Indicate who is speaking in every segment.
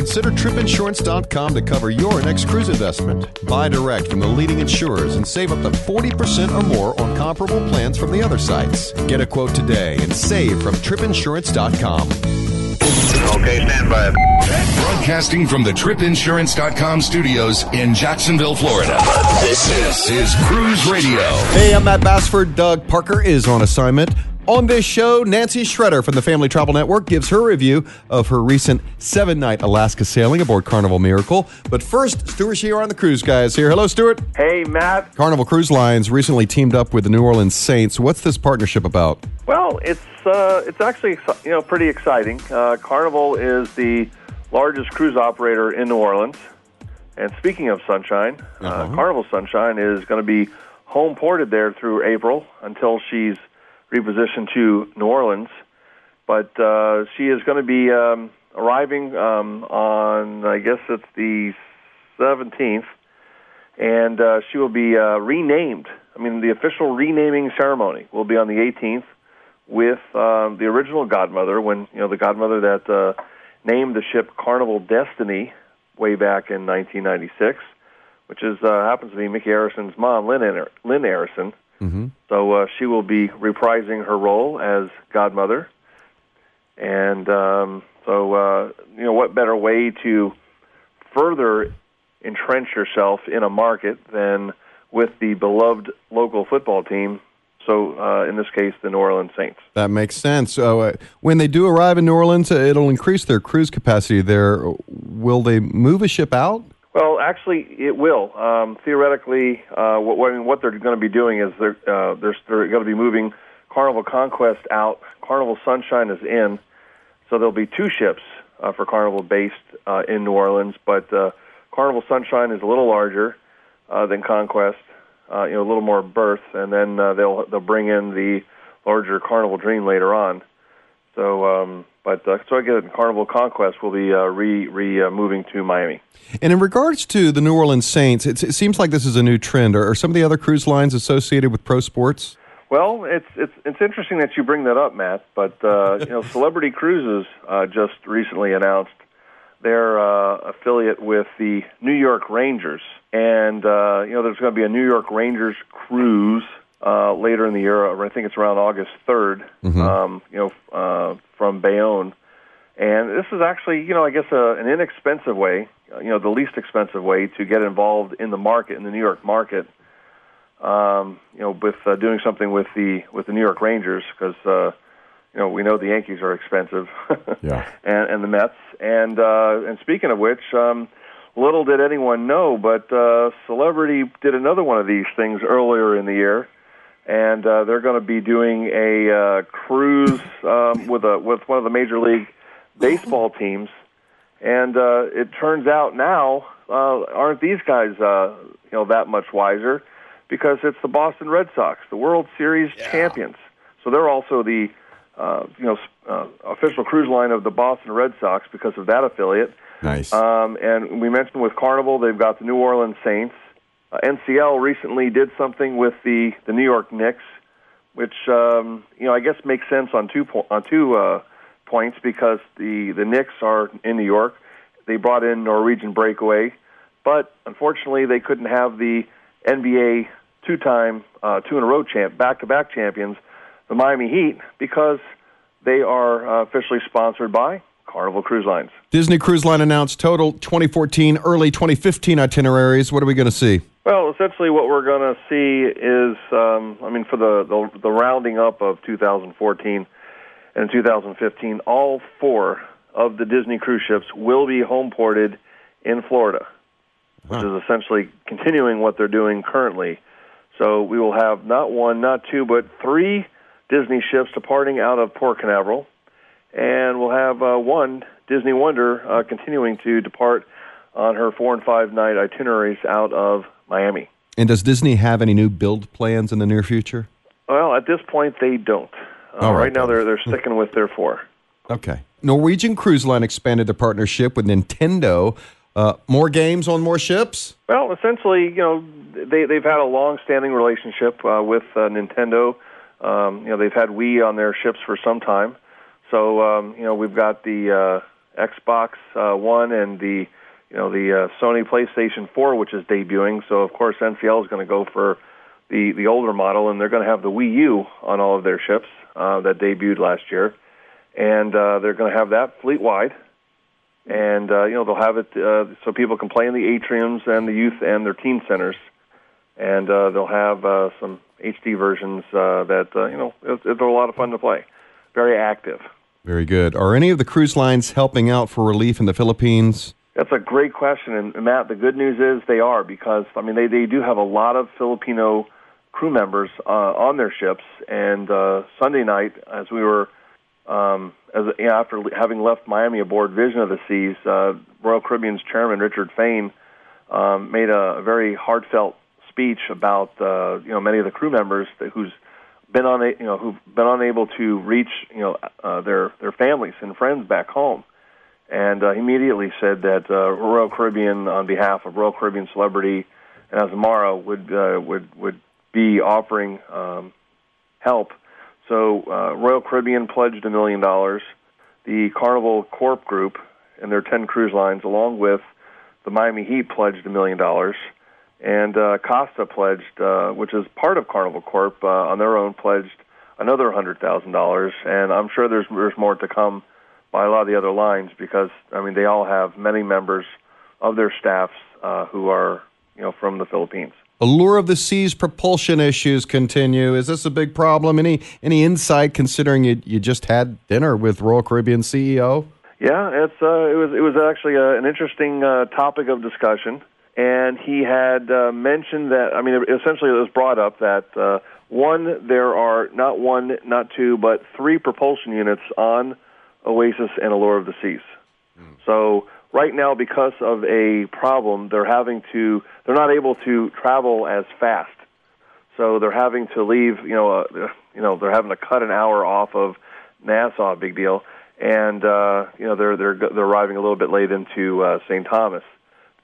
Speaker 1: consider tripinsurance.com to cover your next cruise investment. Buy direct from the leading insurers and save up to 40% or more on comparable plans from the other sites. Get a quote today and save from tripinsurance.com.
Speaker 2: Okay, stand by.
Speaker 3: Broadcasting from the tripinsurance.com studios in Jacksonville, Florida. This is Cruise Radio.
Speaker 1: Hey, I'm Matt Bassford. Doug Parker is on assignment. On this show, Nancy Schretter from the Family Travel Network gives her review of her recent seven night Alaska sailing aboard Carnival Miracle. But first, Stuart Chiron the cruise guys here. Hello, Stuart.
Speaker 4: Hey, Matt.
Speaker 1: Carnival Cruise Lines recently teamed up with the New Orleans Saints. What's this partnership about?
Speaker 4: Well, it's uh, it's actually you know pretty exciting. Uh, Carnival is the largest cruise operator in New Orleans. And speaking of Sunshine, uh
Speaker 1: Uh-huh.
Speaker 4: Carnival Sunshine is going to be home ported there through April until she's repositioned to New Orleans. But uh, she is going to be um, arriving um, on, I guess it's the 17th, and uh, she will be uh, renamed. I mean, the official renaming ceremony will be on the 18th with um, the original godmother, when you know the godmother that uh, named the ship Carnival Destiny way back in 1996, which is uh, happens to be Micky Arison's mom, Lynn, Lin Arison.
Speaker 1: Mm-hmm.
Speaker 4: So uh, she will be reprising her role as godmother, and um, so uh, you know what better way to further entrench yourself in a market than with the beloved local football team. So uh, in this case, the New Orleans Saints.
Speaker 1: That makes sense. So, uh, when they do arrive in New Orleans, uh, it'll increase their cruise capacity there. Will they move a ship out?
Speaker 4: Well, actually, it will. Um, theoretically, uh, what, what, I mean, what they're going to be doing is they're uh, they're, they're going to be moving Carnival Conquest out. Carnival Sunshine is in, so there'll be two ships uh, for Carnival based uh, in New Orleans. But uh, Carnival Sunshine is a little larger uh, than Conquest, uh, you know, a little more berth, and then uh, they'll they'll bring in the larger Carnival Dream later on. So, um, but uh, so again, Carnival Conquest will be uh, re re uh, moving to Miami.
Speaker 1: And in regards to the New Orleans Saints, it's, it seems like this is a new trend. Are, are some of the other cruise lines associated with pro sports?
Speaker 4: Well, it's it's it's interesting that you bring that up, Matt. But uh, you know, Celebrity Cruises uh, just recently announced their uh, affiliate with the New York Rangers, and uh, you know, there's going to be a New York Rangers cruise uh, later in the year. I think it's around August 3rd. Um, you know, uh, from Bayonne, and this is actually, you know, I guess uh, an inexpensive way, uh, you know, the least expensive way to get involved in the market in the New York market um, you know, with uh, doing something with the with the New York Rangers because uh, you know we know the Yankees are expensive,
Speaker 1: Yeah.
Speaker 4: and, and the Mets. And uh, and speaking of which, um, little did anyone know, but uh, Celebrity did another one of these things earlier in the year, and uh, they're going to be doing a uh, cruise um, with a with one of the major league baseball teams. And uh, it turns out now, uh, aren't these guys, uh, you know, that much wiser? Because it's the Boston Red Sox, the World Series champions. So they're also the, uh, you know, uh, official cruise line of the Boston Red Sox because of that affiliate.
Speaker 1: Nice.
Speaker 4: Um, and we mentioned with Carnival, they've got the New Orleans Saints. Uh, NCL recently did something with the the New York Knicks, which um, you know I guess makes sense on two po- on two uh, points because the the Knicks are in New York. They brought in Norwegian Breakaway, but unfortunately they couldn't have the NBA two-time uh, two in a row champ back-to-back champions, the Miami Heat, because they are uh, officially sponsored by Carnival Cruise Lines.
Speaker 1: Disney Cruise Line announced total 2014, early 2015 itineraries. What are we going to see?
Speaker 4: Well, essentially, what we're going to see is, um, I mean, for the, the the rounding up of 2014 and 2015, all four of the Disney cruise ships will be home ported in Florida, which is essentially continuing what they're doing currently. So we will have not one, not two, but three Disney ships departing out of Port Canaveral, and we'll have uh, one Disney Wonder uh, continuing to depart on her four and five night itineraries out of Miami.
Speaker 1: And does Disney have any new build plans in the near future?
Speaker 4: Well, at this point, they don't. Uh,
Speaker 1: All right,
Speaker 4: right now, they're they're sticking with their four.
Speaker 1: Okay. Norwegian Cruise Line expanded their partnership with Nintendo. Uh, more games on more ships?
Speaker 4: Well, essentially, you know, they they've had a long-standing relationship uh, with uh, Nintendo. Um, you know, they've had Wii on their ships for some time. So, um, you know, we've got the uh, Xbox uh, One and the you know the uh, Sony PlayStation 4, which is debuting. So of course NCL is going to go for the the older model, and they're going to have the Wii U on all of their ships uh, that debuted last year, and uh, they're going to have that fleet wide. And uh, you know they'll have it uh, so people can play in the atriums and the youth and their teen centers, and uh, they'll have uh, some HD versions uh, that uh, you know it, they're a lot of fun to play, very active.
Speaker 1: Very good. Are any of the cruise lines helping out for relief in the Philippines?
Speaker 4: That's a great question, and Matt. The good news is they are because I mean they they do have a lot of Filipino crew members uh, on their ships. And uh, Sunday night, as we were um, as you know, after having left Miami aboard Vision of the Seas, uh, Royal Caribbean's chairman Richard Fain um, made a, very heartfelt speech about uh, you know many of the crew members that, who's been on you know who've been unable to reach you know uh, their their families and friends back home and uh, immediately said that uh, Royal Caribbean, on behalf of Royal Caribbean Celebrity and Azamara, would uh, would would be offering um, help. So uh, Royal Caribbean pledged a million dollars. The Carnival Corp Group and their ten cruise lines, along with the Miami Heat, pledged a million dollars, and uh, Costa pledged, uh, which is part of Carnival Corp, uh, on their own pledged another hundred thousand dollars. And I'm sure there's there's more to come by a lot of the other lines because I mean they all have many members of their staffs uh, who are you know from the Philippines.
Speaker 1: Allure of the Seas propulsion issues continue. Is this a big problem? Any any insight considering you you just had dinner with Royal Caribbean CEO?
Speaker 4: Yeah, it's uh, it was it was actually a, an interesting uh, topic of discussion, and he had uh, mentioned that I mean essentially it was brought up that uh, one there are not one not two but three propulsion units on Oasis and Allure of the Seas. Mm. So right now, because of a problem, they're having to they're not able to travel as fast. So they're having to leave. You know, uh, you know, they're having to cut an hour off of Nassau. Big deal. And uh, you know, they're they're they're arriving a little bit late into uh, St. Thomas.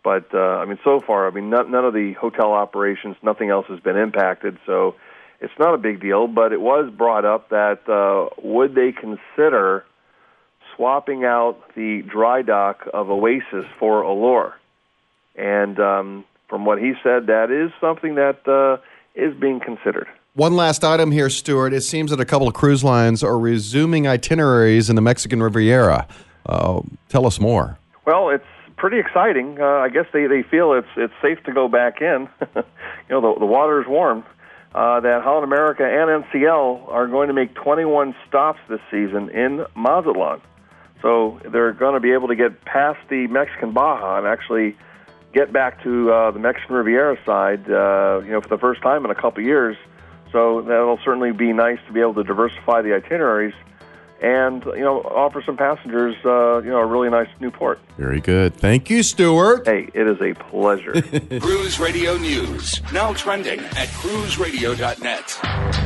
Speaker 4: But uh, I mean, so far, I mean, none, none of the hotel operations, nothing else has been impacted. So it's not a big deal. But it was brought up that uh, would they consider swapping out the dry dock of Oasis for Allure. And um, from what he said, that is something that uh, is being considered.
Speaker 1: One last item here, Stuart. It seems that a couple of cruise lines are resuming itineraries in the Mexican Riviera. Uh, tell us more.
Speaker 4: Well, it's pretty exciting. Uh, I guess they, they feel it's it's safe to go back in. you know, the, the water is warm. Uh, that Holland America and NCL are going to make 21 stops this season in Mazatlan. So they're going to be able to get past the Mexican Baja and actually get back to uh, the Mexican Riviera side, uh, you know, for the first time in a couple of years. So that'll certainly be nice to be able to diversify the itineraries and you know offer some passengers uh, you know a really nice new port.
Speaker 1: Very good. Thank you, Stuart.
Speaker 4: Hey, it is a pleasure.
Speaker 3: Cruise Radio News now trending at cruiseradio.net.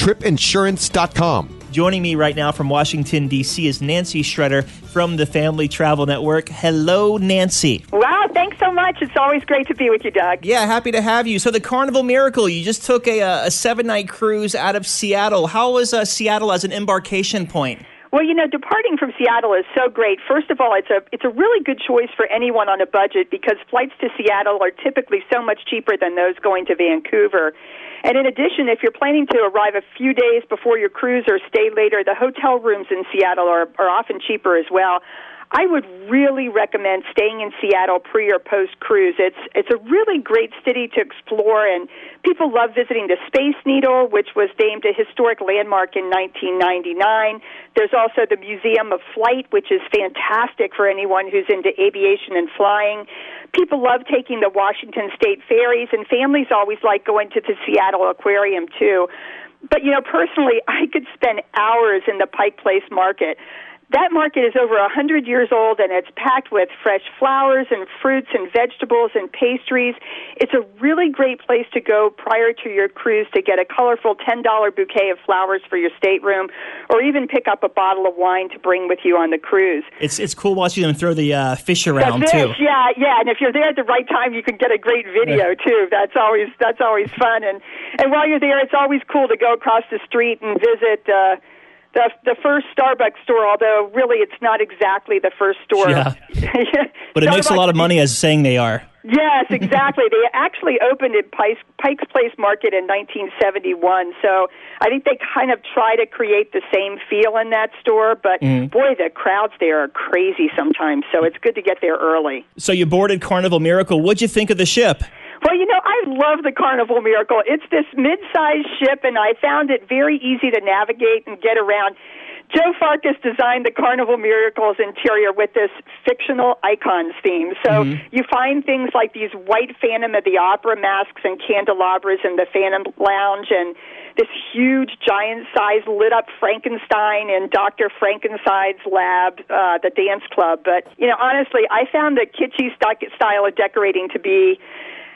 Speaker 1: tripinsurance.com.
Speaker 5: Joining me right now from Washington, D.C. is Nancy Schretter from the Family Travel Network. Hello, Nancy.
Speaker 6: Wow, thanks so much. It's always great to be with you, Doug.
Speaker 5: Yeah, happy to have you. So, the Carnival Miracle, you just took a, a seven night cruise out of Seattle. How was uh, Seattle as an embarkation point?
Speaker 6: Well, you know, departing from Seattle is so great. First of all, it's a it's a really good choice for anyone on a budget because flights to Seattle are typically so much cheaper than those going to Vancouver. And in addition, if you're planning to arrive a few days before your cruise or stay later, the hotel rooms in Seattle are, are often cheaper as well. I would really recommend staying in Seattle pre or post cruise. It's it's a really great city to explore, and people love visiting the Space Needle, which was named a historic landmark in 1999. There's also the Museum of Flight, which is fantastic for anyone who's into aviation and flying. People love taking the Washington State ferries, and families always like going to the Seattle Aquarium too. But you know, personally, I could spend hours in the Pike Place Market. That market is over a 100 years old and it's packed with fresh flowers and fruits and vegetables and pastries. It's a really great place to go prior to your cruise to get a colorful $10 bouquet of flowers for your stateroom or even pick up a bottle of wine to bring with you on the cruise.
Speaker 5: It's it's cool watching them throw the uh, fish around
Speaker 6: the fish,
Speaker 5: too.
Speaker 6: Yeah, yeah, and if you're there at the right time, you can get a great video too. That's always that's always fun, and and while you're there, it's always cool to go across the street and visit. Uh, the the first Starbucks store, although really it's not exactly the first store.
Speaker 5: Yeah. But it makes a lot of money as saying they are.
Speaker 6: Yes, exactly. they actually opened at Pikes, Pikes Place Market in 1971. So I think they kind of try to create the same feel in that store. But
Speaker 5: Mhm.
Speaker 6: boy, the crowds there are crazy sometimes. So it's good to get there early.
Speaker 5: So you boarded Carnival Miracle. What'd you think of the ship?
Speaker 6: Well, you know, I love the Carnival Miracle. It's this mid-sized ship, and I found it very easy to navigate and get around. Joe Farcus designed the Carnival Miracles interior with this fictional icons theme. So you find things like these white Phantom of the Opera masks and candelabras in the Phantom Lounge, and this huge, giant-sized lit-up Frankenstein in Doctor Frankenstein's lab, uh, the dance club. But you know, honestly, I found the kitschy style of decorating to be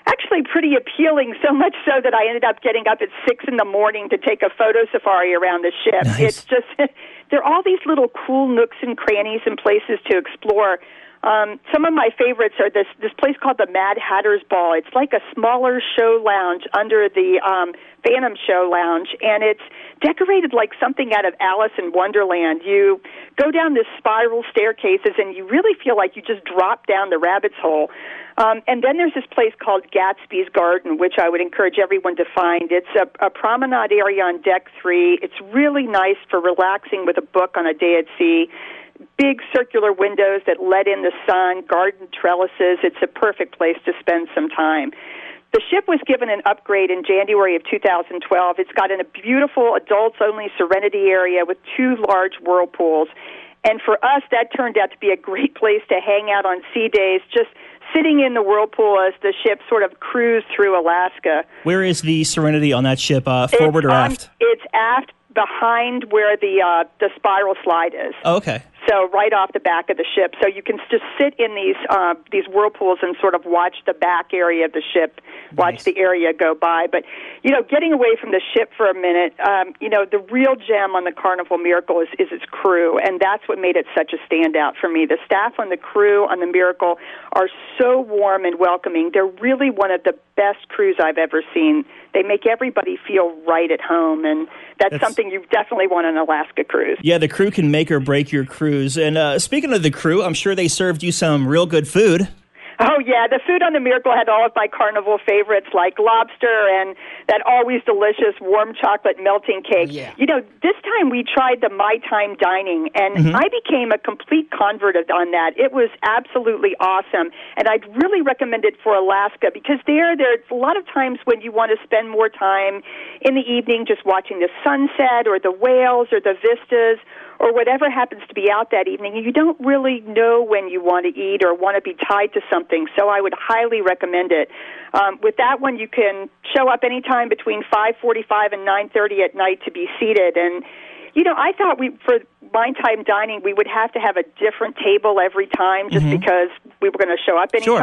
Speaker 6: actually pretty appealing, so much so that I ended up getting up at six in the morning to take a photo safari around the ship.
Speaker 5: Nice.
Speaker 6: It's just there are all these little cool nooks and crannies and places to explore. Um, some of my favorites are this this place called the Mad Hatter's Ball. It's like a smaller show lounge under the um, Phantom Show Lounge, and it's decorated like something out of Alice in Wonderland. You go down this spiral staircases, and you really feel like you just drop down the rabbit's hole. Um, and then there's this place called Gatsby's Garden, which I would encourage everyone to find. It's a, a promenade area on deck three. It's really nice for relaxing with a book on a day at sea. Big circular windows that let in the sun, garden trellises. It's a perfect place to spend some time. The ship was given an upgrade in January of 2012. It's got a beautiful adults only serenity area with two large whirlpools. And for us, that turned out to be a great place to hang out on sea days, just sitting in the whirlpool as the ship sort of cruised through Alaska.
Speaker 5: Where is the Serenity on that ship? Uh, forward
Speaker 6: it's
Speaker 5: or
Speaker 6: on-
Speaker 5: aft?
Speaker 6: It's aft behind where the uh, the spiral slide is.
Speaker 5: Oh, okay.
Speaker 6: So right off the back of the ship, so you can just sit in these uh, these whirlpools and sort of watch the back area of the ship, watch the area go by. But you know, getting away from the ship for a minute, um, you know, the real gem on the Carnival Miracle is, is its crew, and that's what made it such a standout for me. The staff on the crew on the Miracle are so warm and welcoming. They're really one of the best crews I've ever seen. They make everybody feel right at home, and that's,
Speaker 5: That's-
Speaker 6: something you definitely want on an Alaska cruise.
Speaker 5: Yeah, the crew can make or break your cruise. And uh, speaking of the crew, I'm sure they served you some real good food.
Speaker 6: Oh yeah, the food on the Miracle had all of my carnival favorites like lobster and that always delicious warm chocolate melting cake.
Speaker 5: Yeah.
Speaker 6: You know, this time we tried the My Time dining and
Speaker 5: Mhm.
Speaker 6: I became a complete convert on that. It was absolutely awesome and I'd really recommend it for Alaska because there there's a lot of times when you want to spend more time in the evening just watching the sunset or the whales or the vistas or whatever happens to be out that evening, you don't really know when you want to eat or want to be tied to something. So I would highly recommend it. Um, with that one, you can show up anytime between 5:45 and 9:30 at night to be seated and you know, I thought we for my time dining we would have to have a different table every time just
Speaker 5: Mhm.
Speaker 6: because we were going to show up
Speaker 5: Sure.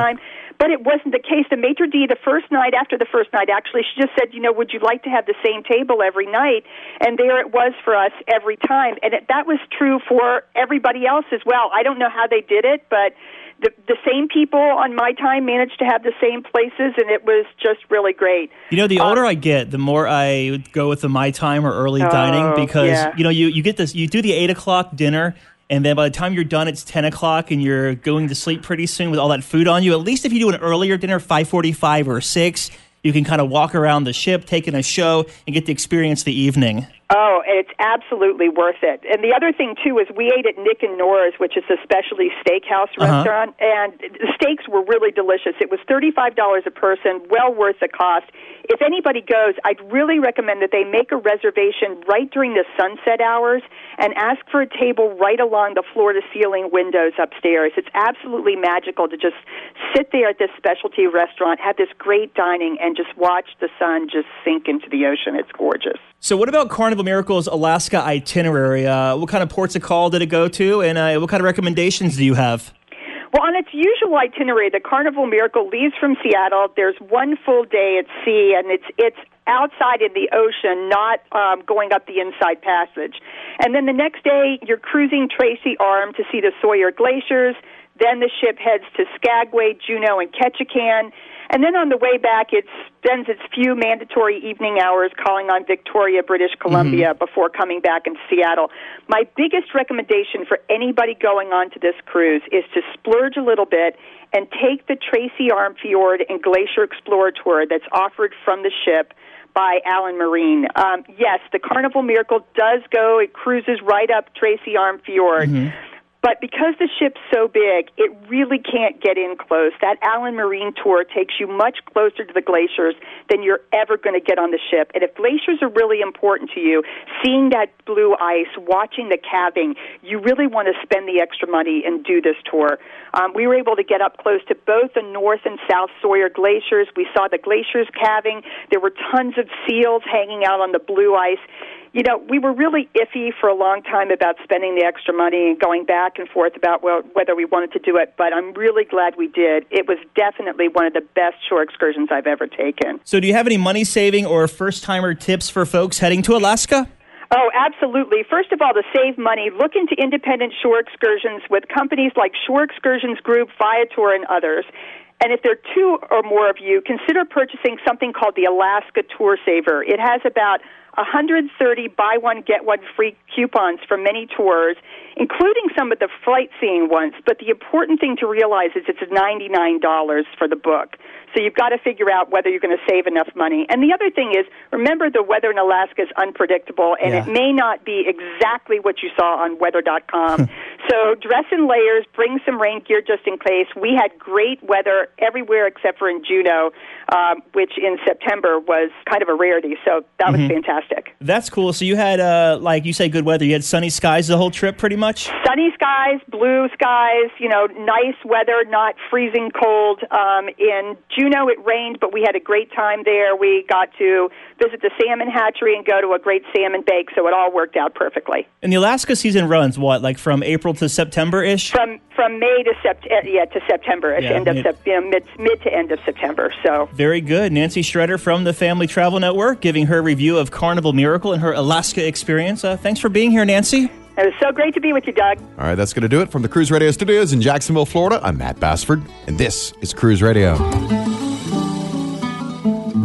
Speaker 6: But it wasn't the case. The maitre d' the first night after the first night actually she just said, you know, would you like to have the same table every night? And there it was for us every time. And it, that was true for everybody else as well. I don't know how they did it, but the the same people on my time managed to have the same places and it was just really great.
Speaker 5: You know, the uh, older I get, the more I go with the my time or early
Speaker 6: Oh,
Speaker 5: dining because
Speaker 6: yeah.
Speaker 5: you know you you get this you do the eight o'clock dinner. And then by the time you're done, it's ten o'clock, and you're going to sleep pretty soon with all that food on you. At least if you do an earlier dinner, five forty-five or six, you can kind of walk around the ship, take in a show, and get to experience the evening.
Speaker 6: Oh, it's absolutely worth it. And the other thing too is we ate at Nick and Nora's, which is a specialty steakhouse
Speaker 5: Uh-huh.
Speaker 6: restaurant, and the steaks were really delicious. It was thirty-five dollars a person, well worth the cost. If anybody goes, I'd really recommend that they make a reservation right during the sunset hours and ask for a table right along the floor-to-ceiling windows upstairs. It's absolutely magical to just sit there at this specialty restaurant, have this great dining, and just watch the sun just sink into the ocean. It's gorgeous.
Speaker 5: So, what about Carnival Miracle's Alaska itinerary? Uh, what kind of ports of call did it go to, and uh, what kind of recommendations do you have?
Speaker 6: Well, on its usual itinerary, the Carnival Miracle leaves from Seattle. There's one full day at sea, and it's it's outside in the ocean, not um, going up the inside passage. And then the next day, you're cruising Tracy Arm to see the Sawyer Glaciers. Then the ship heads to Skagway, Juneau, and Ketchikan. And then on the way back, it spends its few mandatory evening hours calling on Victoria, British Columbia, before coming back in Seattle. My biggest recommendation for anybody going on to this cruise is to splurge a little bit and take the Tracy Arm Fjord and Glacier Explorer tour that's offered from the ship by Allen Marine. Um, yes, the Carnival Miracle does go, it cruises right up Tracy Arm Fjord. But because the ship's so big, it really can't get in close. That Allen Marine tour takes you much closer to the glaciers than you're ever going to get on the ship. And if glaciers are really important to you, seeing that blue ice, watching the calving, you really want to spend the extra money and do this tour. Um, we were able to get up close to both the North and South Sawyer glaciers. We saw the glaciers calving. There were tons of seals hanging out on the blue ice you know, we were really iffy for a long time about spending the extra money and going back and forth about well, whether we wanted to do it, but I'm really glad we did. It was definitely one of the best shore excursions I've ever taken.
Speaker 5: So, do you have any money saving or first timer tips for folks heading to Alaska?
Speaker 6: Oh, absolutely. First of all, to save money, look into independent shore excursions with companies like Shore Excursions Group, Viator, and others. And if there are two or more of you, consider purchasing something called the Alaska Tour Saver. It has about 130 buy one get one free coupons for many tours, including some of the flight seeing ones. But the important thing to realize is it's $99 for the book. So you've got to figure out whether you're going to save enough money. And the other thing is, remember the weather in Alaska is unpredictable, and
Speaker 5: Yeah.
Speaker 6: it may not be exactly what you saw on weather.com. so dress in layers, bring some rain gear just in case. We had great weather everywhere except for in Juneau, um, which in September was kind of a rarity. So that was fantastic.
Speaker 5: That's cool. So, you had, uh, like you say, good weather. You had sunny skies the whole trip, pretty much?
Speaker 6: sunny skies, blue skies, you know, nice weather, not freezing cold. Um, in Juneau, it rained, but we had a great time there. We got to visit the salmon hatchery and go to a great salmon bake, so it all worked out perfectly.
Speaker 5: And the Alaska season runs, what, like from April to September ish?
Speaker 6: From from May to sept- uh, yeah to September,
Speaker 5: Yeah,
Speaker 6: end of
Speaker 5: mid-
Speaker 6: sep- you know, mid mid to end of September. So
Speaker 5: Very good. Nancy Schretter from the Family Travel Network giving her review of Carnival Miracle and her Alaska experience. Uh, thanks for being here, Nancy.
Speaker 6: it was so great to be with you, Doug.
Speaker 1: All right, that's going to do it from the Cruise Radio Studios in Jacksonville, Florida. I'm Matt Bassford, and this is Cruise Radio.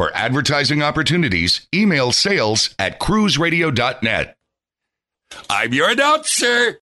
Speaker 3: For advertising opportunities, email sales at cruiseradio.net. I'm your announcer.